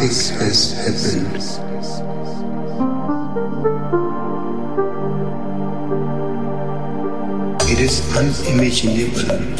this has happened. It is unimaginable.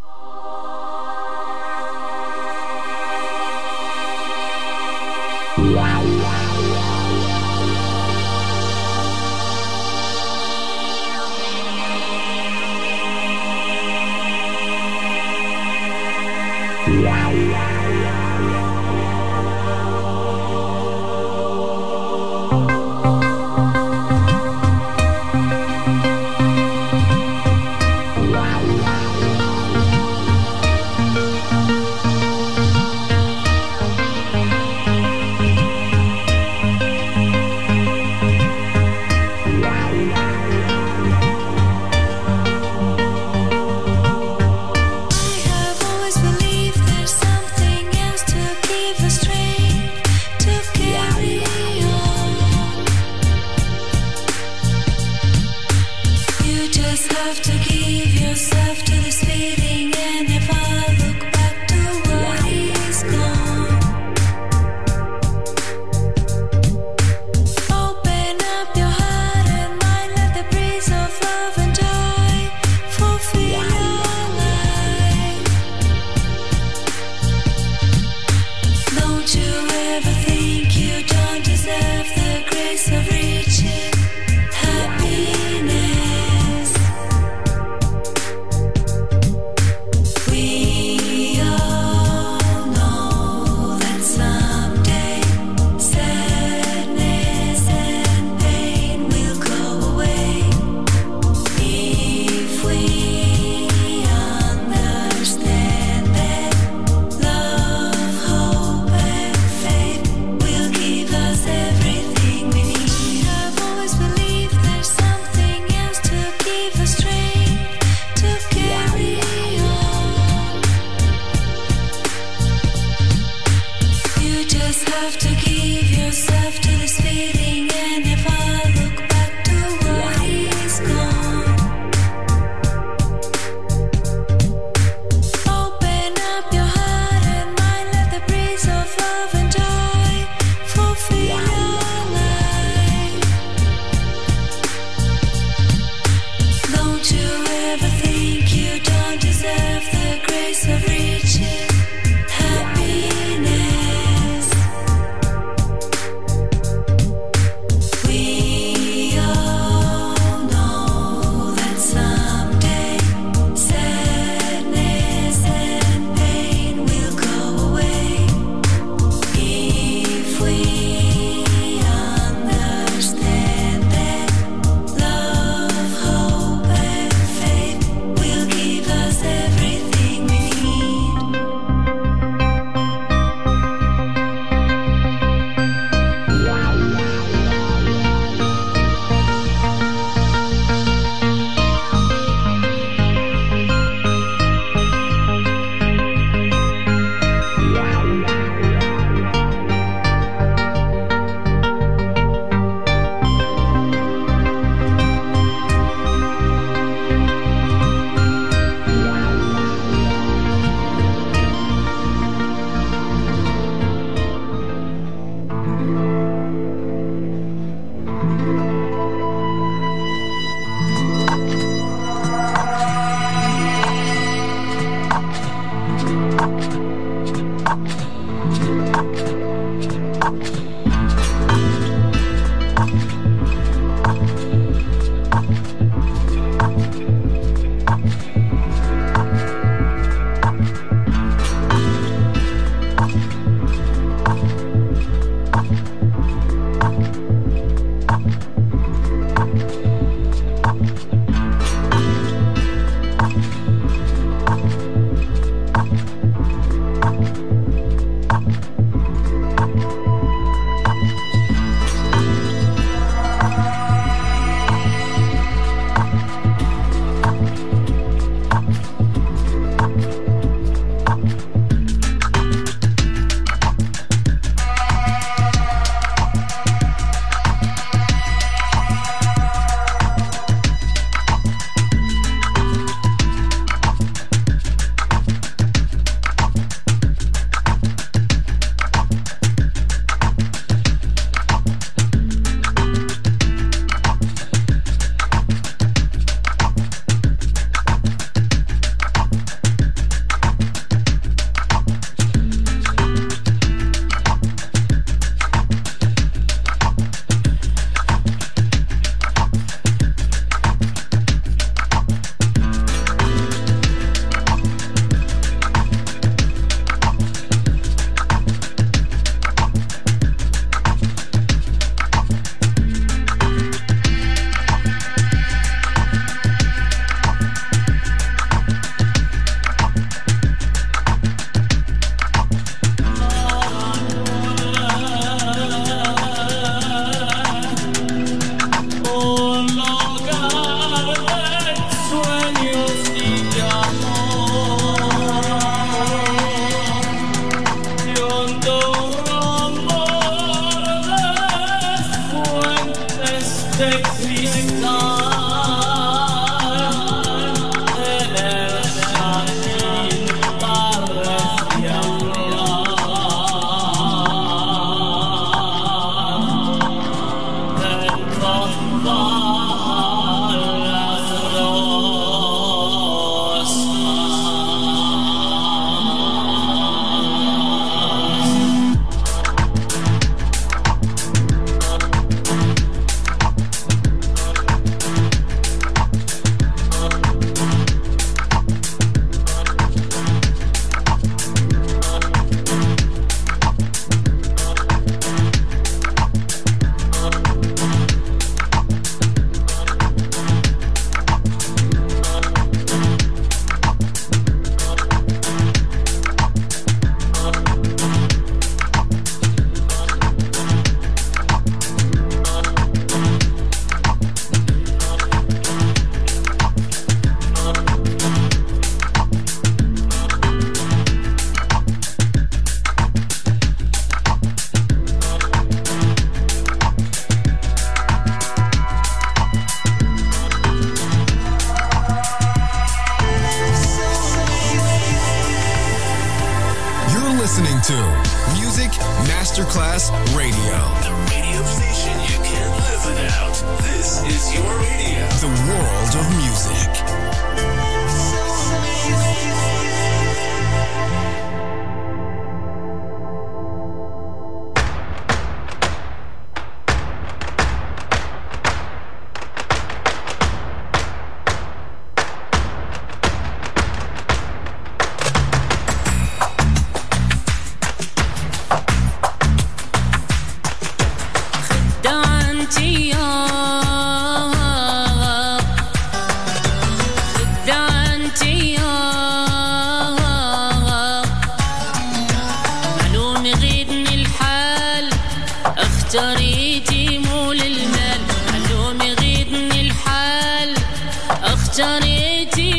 Johnny 18.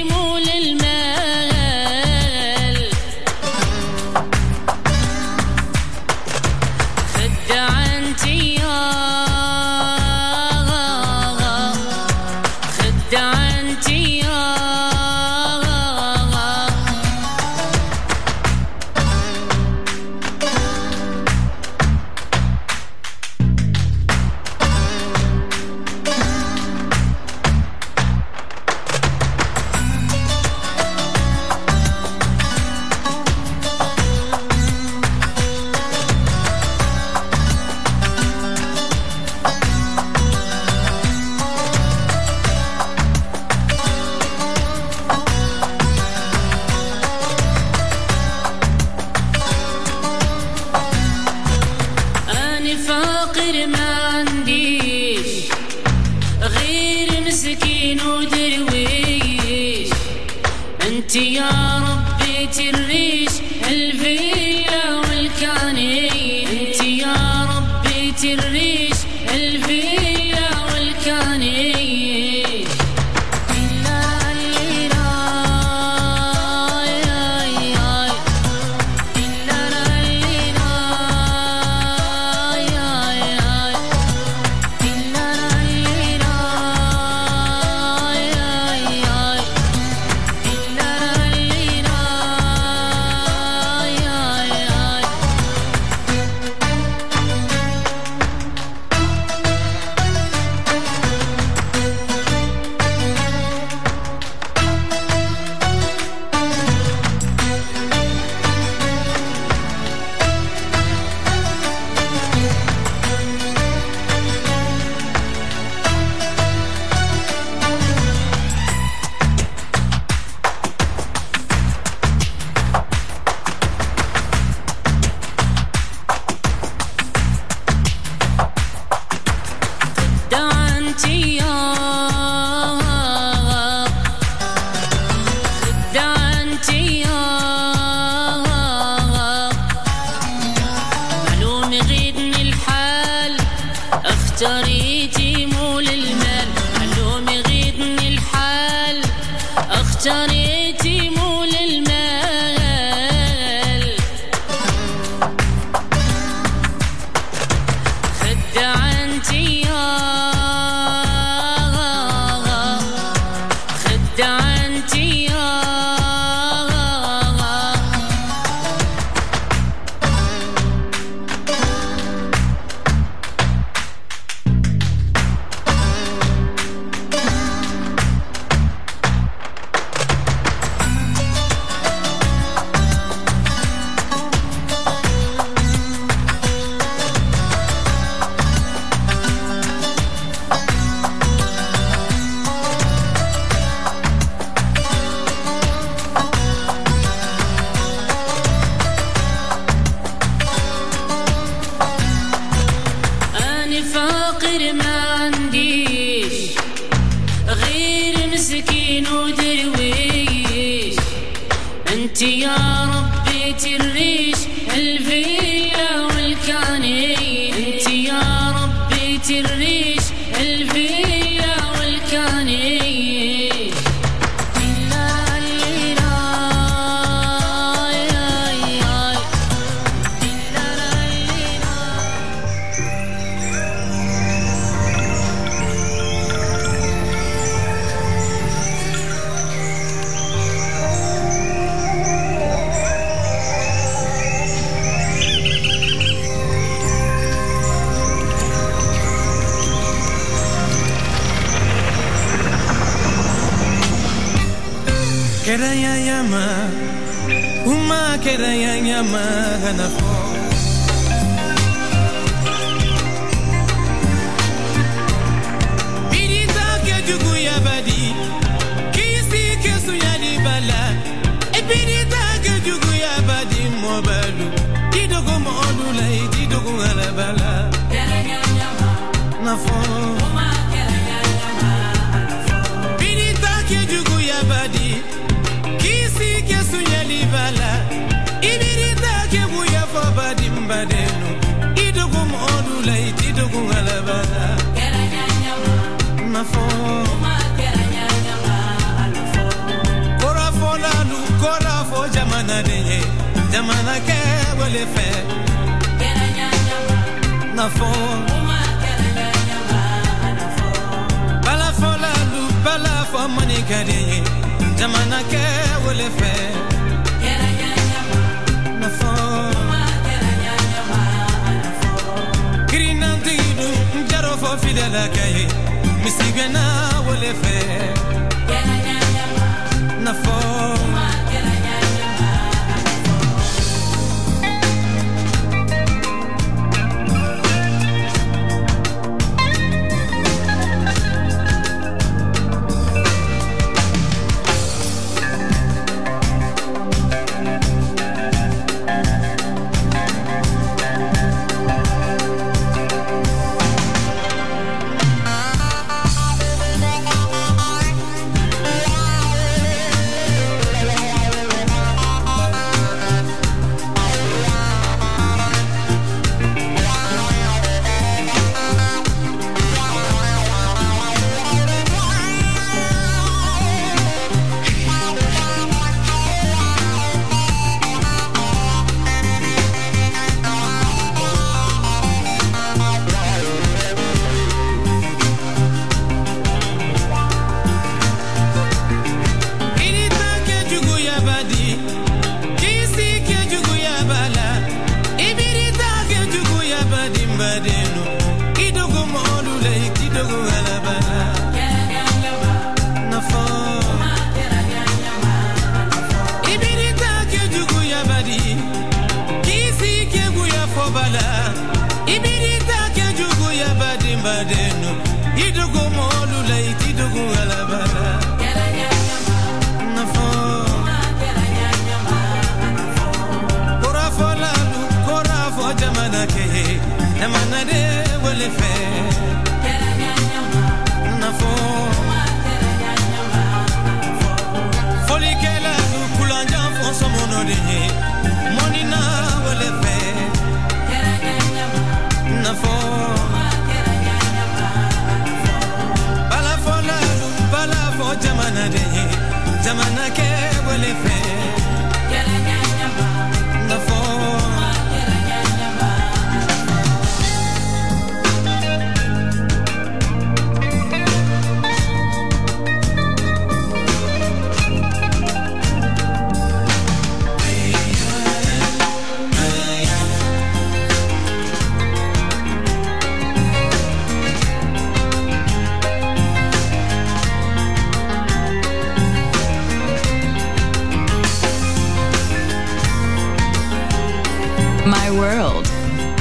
semana que huele feo.